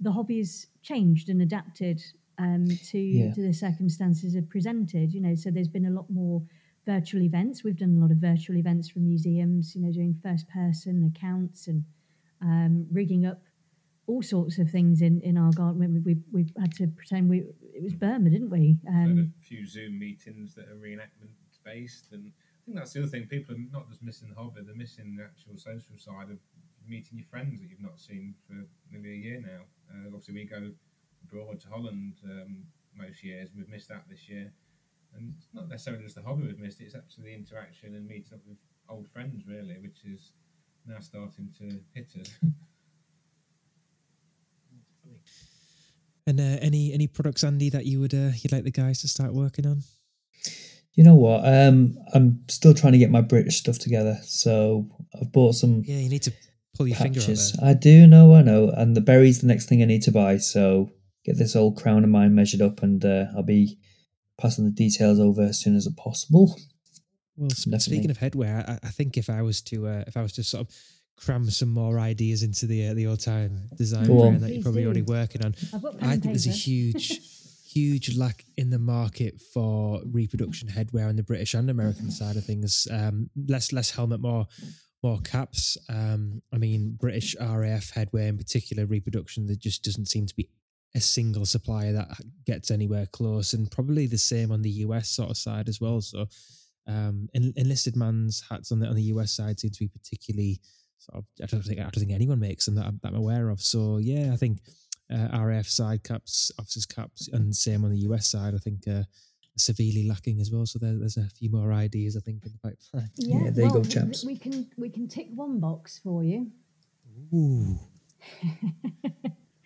the hobby's changed and adapted um, to Yeah. to the circumstances are presented. You know, so there's been a lot more virtual events. We've done a lot of virtual events from museums. You know, doing first person accounts and um, rigging up all sorts of things in, in our garden. We, we, we had to pretend we it was Burma, didn't we? Um, a few Zoom meetings that are reenactment based, and I think that's the other thing. People are not just missing the hobby; they're missing the actual social side of meeting your friends that you've not seen for maybe a year now. Uh, obviously, we go abroad to Holland um, most years, and we've missed that this year. And it's not necessarily just the hobby we've missed; it's actually the interaction and meeting up with old friends, really, which is now starting to hit us. [LAUGHS] And uh, any any products, Andy, that you would uh, you'd like the guys to start working on? You know what? Um, I'm still trying to get my British stuff together, so I've bought some Yeah, you need to pull your finger out there. I do know, I know, and the berries the next thing I need to buy. So get this old crown of mine measured up, and uh, I'll be passing the details over as soon as possible. Well, Definitely. speaking of headwear, I, I think if I was to uh, if I was to sort of cram some more ideas into the uh, the old time design Go brand that you're probably already working on, I've got pen I and think there's a huge, [LAUGHS] huge lack in the market for reproduction headwear on the British and American side of things. Um, less less helmet, more more caps. Um, I mean, British RAF headwear in particular, reproduction there just doesn't seem to be a single supplier that gets anywhere close, and probably the same on the US sort of side as well. So, um, en- enlisted man's hats on the on the US side seem to be particularly sort of. I don't think I don't think anyone makes them that I'm, that I'm aware of. So yeah, I think uh, RAF side caps, officers caps, and same on the US side. I think uh, severely lacking as well. So there, there's a few more ideas I think in the pipeline. Yeah, there you go, well, we- chaps. We can we can tick one box for you. Ooh. [LAUGHS]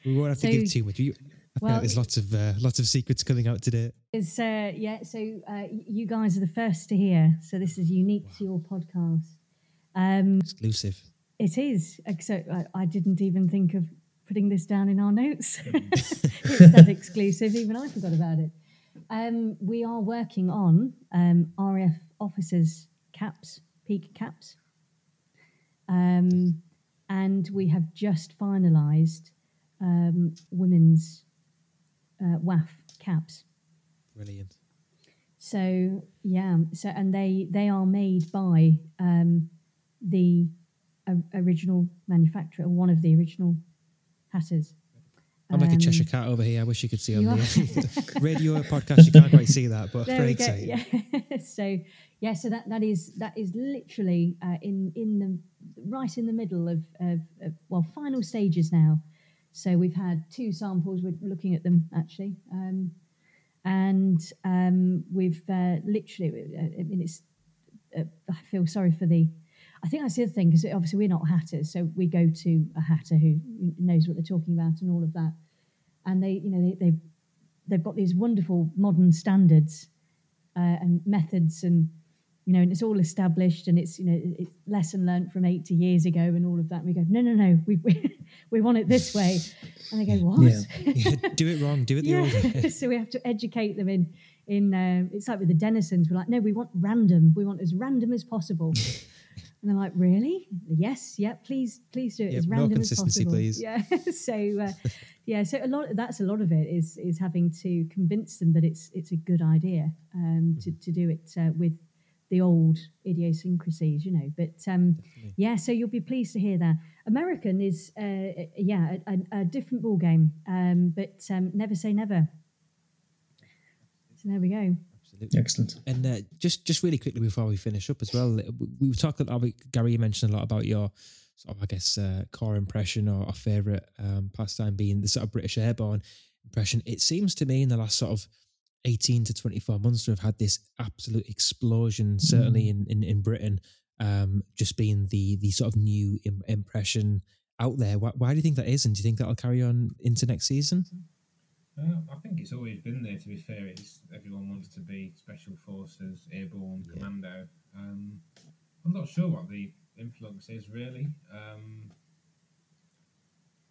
we won't have to give too much. You, I Well, like there's lots of uh, lots of secrets coming out today. Is uh, yeah. So uh, you guys are the first to hear. So this is unique to your podcast. Um, Exclusive. It is. So I, I didn't even think of putting this down in our notes. [LAUGHS] it's that exclusive. Even I forgot about it. Um, we are working on um, RAF officers caps, peak caps, um, and we have just finalised um, women's uh, WAAF caps. Brilliant. So yeah, so and they they are made by um, the original manufacturer, one of the original hatters. I'm like a Um, Cheshire cat over here. I wish you could see on you the [LAUGHS] [LAUGHS] radio podcast. You can't quite see that, but There very exciting. Yeah. [LAUGHS] so yeah, so that that is that is literally uh, in in the right in the middle of, of, of well final stages now. So we've had two samples. We're looking at them actually, um, and um, we've uh, literally. uh, I mean, it's. Uh, I feel sorry for the. I think that's the other thing because obviously we're not hatters, so we go to a hatter who knows what they're talking about and all of that. And they, you know, they, they've they've got these wonderful modern standards uh, and methods and you know and it's all established and it's you know it's lesson learned from 80 years ago and all of that and we go no no no we we, [LAUGHS] we want it this way and they go [LAUGHS] what Yeah. Yeah, [LAUGHS] do it wrong. Do it the yeah. old way. so we have to educate them in in um, it's like with the Denisons we're like no we want random we want as random as possible and they're like really? Yes. Yeah please please do it Yep, as random as consistency, possible. please. yeah. [LAUGHS] So uh, yeah so a lot that's a lot of it is is having to convince them that it's it's a good idea um, to, to do it uh, with the old idiosyncrasies you know. But um, yeah so you'll be pleased to hear that. American is uh, yeah a, a, a different ball game um, but um, never say never. So there we go. Excellent. And uh, just just really quickly before we finish up as well, we, we were talking. Gary, you mentioned a lot about your sort of, I guess, uh, core impression or, or favorite um, pastime being the sort of British airborne impression. It seems to me in the last sort of eighteen to twenty four months to have had this absolute explosion, certainly in in, in Britain, um, just being the the sort of new Im- impression out there. Why, why do you think that is, and do you think that'll carry on into next season? Uh, I think it's always been there. To be fair, it's everyone wants to be special forces, airborne, Yeah. commando. Um, I'm not sure what the influence is really. Um,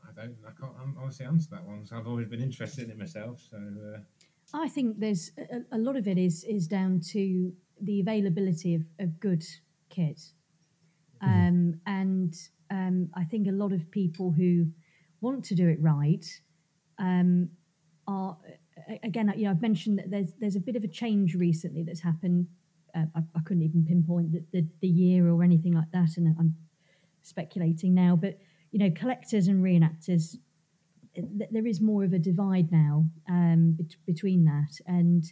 I don't. I can't hon- honestly answer that one. So I've always been interested in it myself. So uh, I think there's a, a lot of it is is down to the availability of, of good kit, um, and um, I think a lot of people who want to do it right um, are again. You know, I've mentioned that there's there's a bit of a change recently that's happened. Uh, I, I couldn't even pinpoint the, the, the year or anything like that, and I'm speculating now. But you know, collectors and reenactors th- there is more of a divide now um, bet- between that, and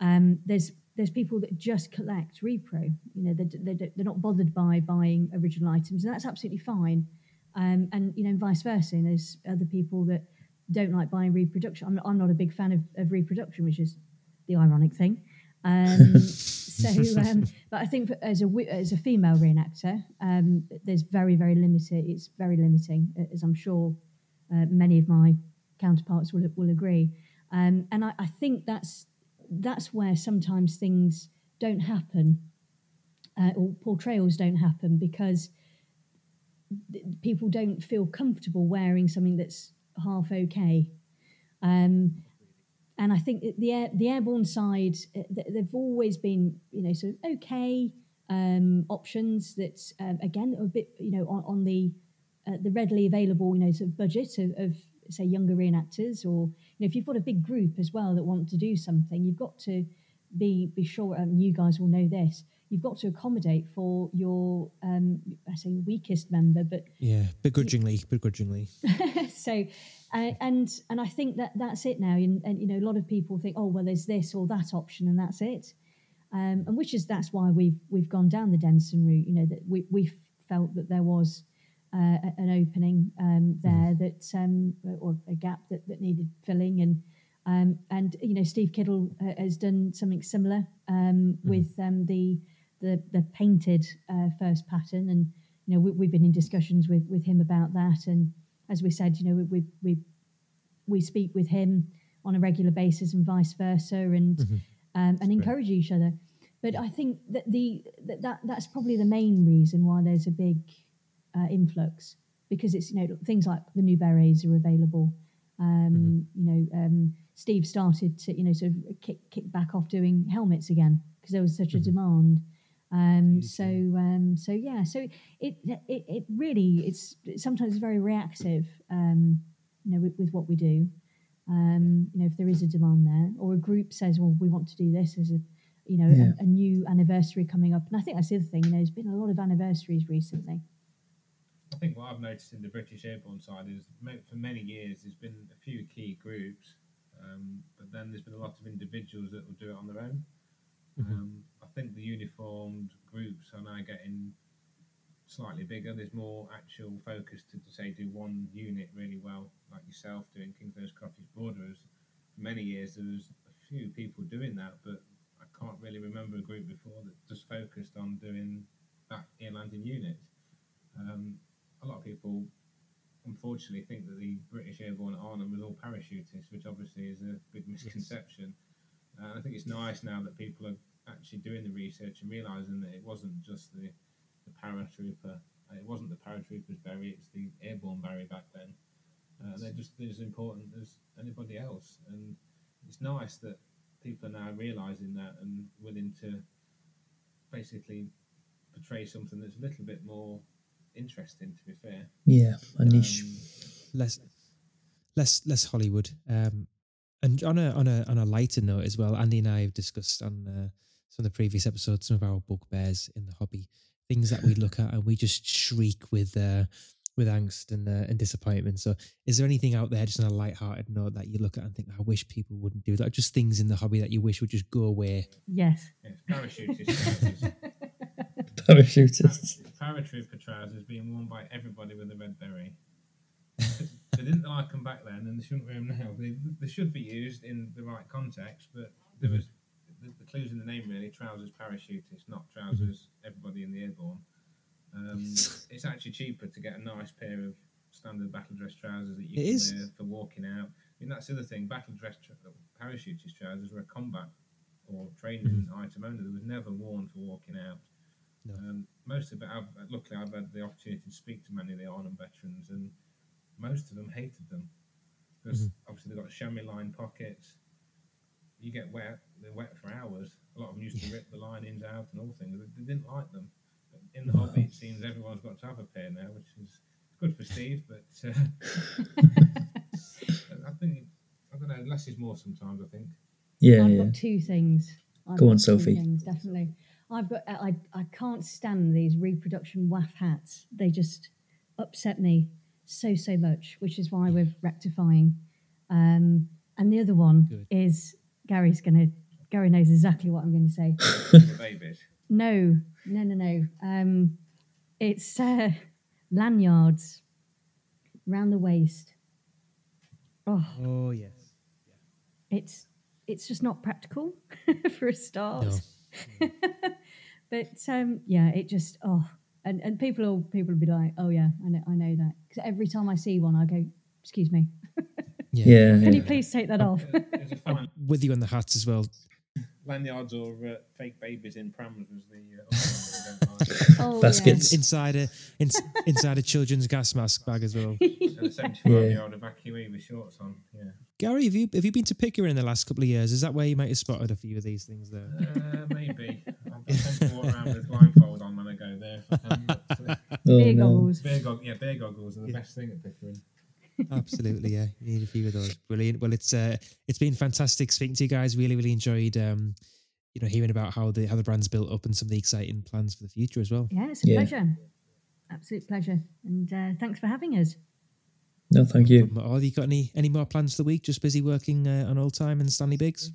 um, there's there's people that just collect repro. You know, they they they're not bothered by buying original items, and that's absolutely fine. Um, and you know, vice versa. And there's other people that don't like buying reproduction. I'm, I'm not a big fan of, of reproduction, which is the ironic thing. Um, [LAUGHS] so, um, but I think as a as a female reenactor, um, there's very very limited. It's very limiting, as I'm sure uh, many of my counterparts will will agree. Um, and I, I think that's that's where sometimes things don't happen uh, or portrayals don't happen because people don't feel comfortable wearing something that's half okay. Um, and I think the air, the airborne side, uh, they've always been, you know, sort of okay um, options that, um, again, a bit, you know, on, on the uh, the readily available, you know, sort of budget of, of, say younger reenactors, or you know, if you've got a big group as well that want to do something, you've got to be be sure. Um, you guys will know this you've got to accommodate for your um, I say weakest member, but yeah, begrudgingly, begrudgingly. [LAUGHS] so, uh, and and I think that that's it now. And, and, you know, a lot of people think, oh well, there's this or that option, and that's it. Um, and which is that's why we've we've gone down the Denison route. You know that we we felt that there was. Uh, an opening um, there mm. that um, or a gap that, that needed filling and um, and you know Steve Kittle uh, has done something similar um, mm. with um, the the the painted uh, first pattern, and you know we, have been in discussions with with him about that. And as we said, you know we we we, we speak with him on a regular basis and vice versa, and mm-hmm. um, and encourage each other. But I think that the that, that that's probably the main reason why there's a big uh, influx because it's you know things like the new berets are available. Um, mm-hmm. You know, um, Steve started to you know sort of kick kick back off doing helmets again because there was such mm-hmm. a demand. Um, so um, so yeah, so it, it it really it's sometimes very reactive, um, you know, with, with, what we do. Um, you know, if there is a demand there, or a group says, "Well, we want to do this," as a you know yeah. a, a, new anniversary coming up, and I think that's the other thing. You know, there's been a lot of anniversaries recently. I think what I've noticed in the British Airborne side is for many years there's been a few key groups, um, but then there's been a lot of individuals that will do it on their own. Mm-hmm. Um, think the uniformed groups are now getting slightly bigger. There's more actual focus to, to say do one unit really well, like yourself doing King's Own Scottish Borderers. For many years there was a few people doing that, but I can't really remember a group before that just focused on doing that air landing unit. Um, a lot of people unfortunately think that the British Airborne Army was all parachutists, which obviously is a big misconception. And I think it's nice now that people are actually doing the research and realizing that it wasn't just the, the paratrooper, uh, it wasn't the paratrooper's beret, it's the airborne beret back then. Uh, they're just as important as anybody else. And it's nice that people are now realizing that and willing to basically portray something that's a little bit more interesting, to be fair. Yeah, a niche. Um, less, less, less Hollywood. Um, and on a on a on a lighter note as well, Andy and I have discussed on uh, some of the previous episodes some of our bugbears in the hobby, things that we [LAUGHS] look at and we just shriek with uh, with angst and uh, and disappointment. So, is there anything out there just on a light-hearted note that you look at and think, I wish people wouldn't do that? Just things in the hobby that you wish would just go away. Yes. yes parachutists. [LAUGHS] Parachutists. Paratrooper trousers being worn by everybody with a red beret they didn't like them back then, and they shouldn't wear them now. They, they should be used in the right context, but there was the, the clues in the name really: trousers parachutists, not trousers everybody in the airborne. Um, [LAUGHS] it's actually cheaper to get a nice pair of standard battle dress trousers that you it can is. wear for walking out. I mean, that's the other thing. Battle dress tra- parachutist trousers were a combat or training mm-hmm. item only. They was never worn for walking out. No. Um, most of it, I've, luckily, I've had the opportunity to speak to many of the Arnhem veterans, and most of them hated them because mm-hmm. obviously they've got chamois line pockets. You get wet, they're wet for hours. A lot of them used to rip the linings out and all things. They, [LAUGHS] didn't like them. But in the hobby, it seems everyone's got to have a pair now, which is good for Steve. But uh, [LAUGHS] I think I don't know. Less is more sometimes. I think. Yeah, I've yeah. got two things. I've Go on, Sophie. Things, definitely. I've got. I I can't stand these reproduction WAAF hats. They just upset me so so much, which is why we're rectifying. Um, and the other one Good. is Gary's going to. Gary knows exactly what I'm going to say. [LAUGHS] no, no, no, no. Um, it's uh, lanyards round the waist. Oh, oh yes. It's it's just not practical [LAUGHS] for a start. No. [LAUGHS] but um, yeah, it just oh and and people will people will be like, oh yeah, I know I know that because every time I see one, I go, excuse me. Yeah, Can you please take that off? There's a fine With you on the hats as well. Lanyards or uh, fake babies in prams was the uh, other one that I don't like. oh, Baskets. Inside a in, inside a children's gas mask bag as well. And a 75 year old evacuee with shorts on. Yeah. Gary, have you have you been to Pickering in the last couple of years? Is that where you might have spotted a few of these things there? Uh, maybe. I I tend to walk around with blindfold on when I go there. if I can, uh, Oh, Beer no. goggles. beer, gog- yeah, beer goggles are the best thing at Pickering. Absolutely, yeah. You need a few of those. Brilliant. Well, it's uh, it's been fantastic speaking to you guys. Really, really enjoyed um, you know, hearing about how the how the brand's built up and some of the exciting plans for the future as well. Yeah, it's a Yeah. pleasure. Absolute pleasure. And uh, thanks for having us. No, thank you. Um, Have you got any any more plans for the week? Just busy working uh, on Old Time and Stanley Biggs.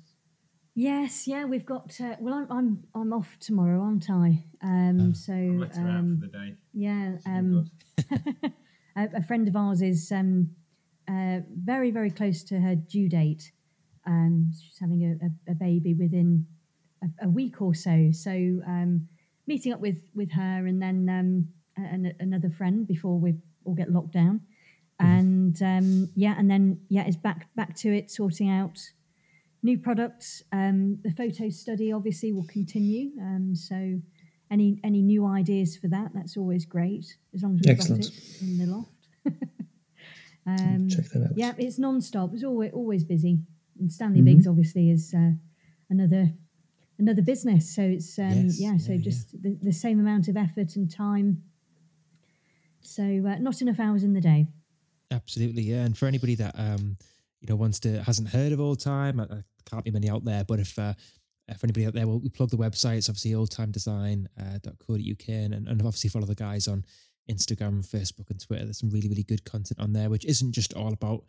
Yes, yeah, we've got. Uh, well, I'm, I'm I'm off tomorrow, aren't I? Um, so I'm let out um, for the day. yeah, um, good. [LAUGHS] [LAUGHS] a, a friend of ours is um, uh, very very close to her due date. Um, she's having a, a, a baby within a, week or so. So um, meeting up with with her and then um, and another friend before we all get locked down. And um, yeah, and then yeah, it's back back to it, sorting out new products. Um, the photo study obviously will continue. Um, so any any new ideas for that? That's always great as long as we've Excellent. got it in the loft. [LAUGHS] um, Check that out. yeah, it's non-stop. It's always always busy. And Stanley Mhm. Biggs obviously is uh, another another business. So it's um, Yes, yeah, so yeah, yeah. just The, the same amount of effort and time. So uh, not enough hours in the day. Absolutely, yeah. And for anybody that um, you know wants to hasn't heard of Old Time, I, I can't be many out there, but if uh, if anybody out there, well, we plug the website. It's obviously oldtimedesign.co.uk and, and obviously follow the guys on Instagram, Facebook, and Twitter. There's some really, really good content on there, which isn't just all about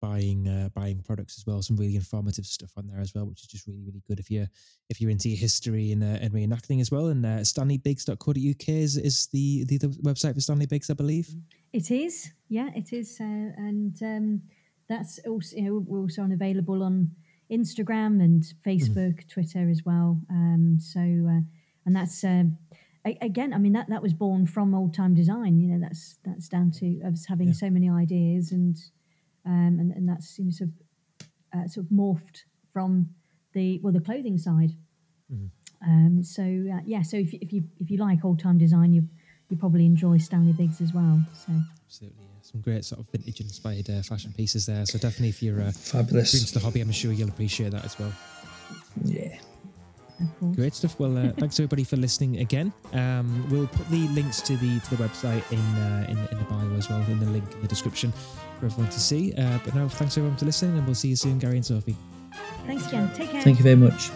buying uh, buying products as well. Some really informative stuff on there as well, which is just really, really good if you're if you're into your history and, uh, and reenacting as well. And uh, StanleyBiggs.co.uk is is the, the the website for Stanley Biggs, I believe. It is, yeah, it is, uh, and um, that's also you know we're also on available on Instagram and Facebook, Twitter as well. Um, so uh, and that's um, a- again, I mean that that was born from old time design. You know, that's that's down to us having Yeah. so many ideas and um, and and that's you know, sort of uh, sort of morphed from the well the clothing side. Mhm. Um, so uh, yeah, so if, you- if you if you like old time design, you you probably enjoy Stanley Biggs as well. So. Absolutely, yeah. Some great sort of vintage inspired uh, fashion pieces there. So definitely, if you're uh, into the hobby, I'm sure you'll appreciate that as well. Yeah. Of course. Great stuff. Well, uh, [LAUGHS] thanks everybody for listening again. Um, we'll put the links to the to the website in uh, in, in the bio as well, in the link in the description for everyone to see. Uh, but now, thanks everyone for listening, and we'll see you soon, Gary and Sophie. Thanks again. Take care. Thank you very much.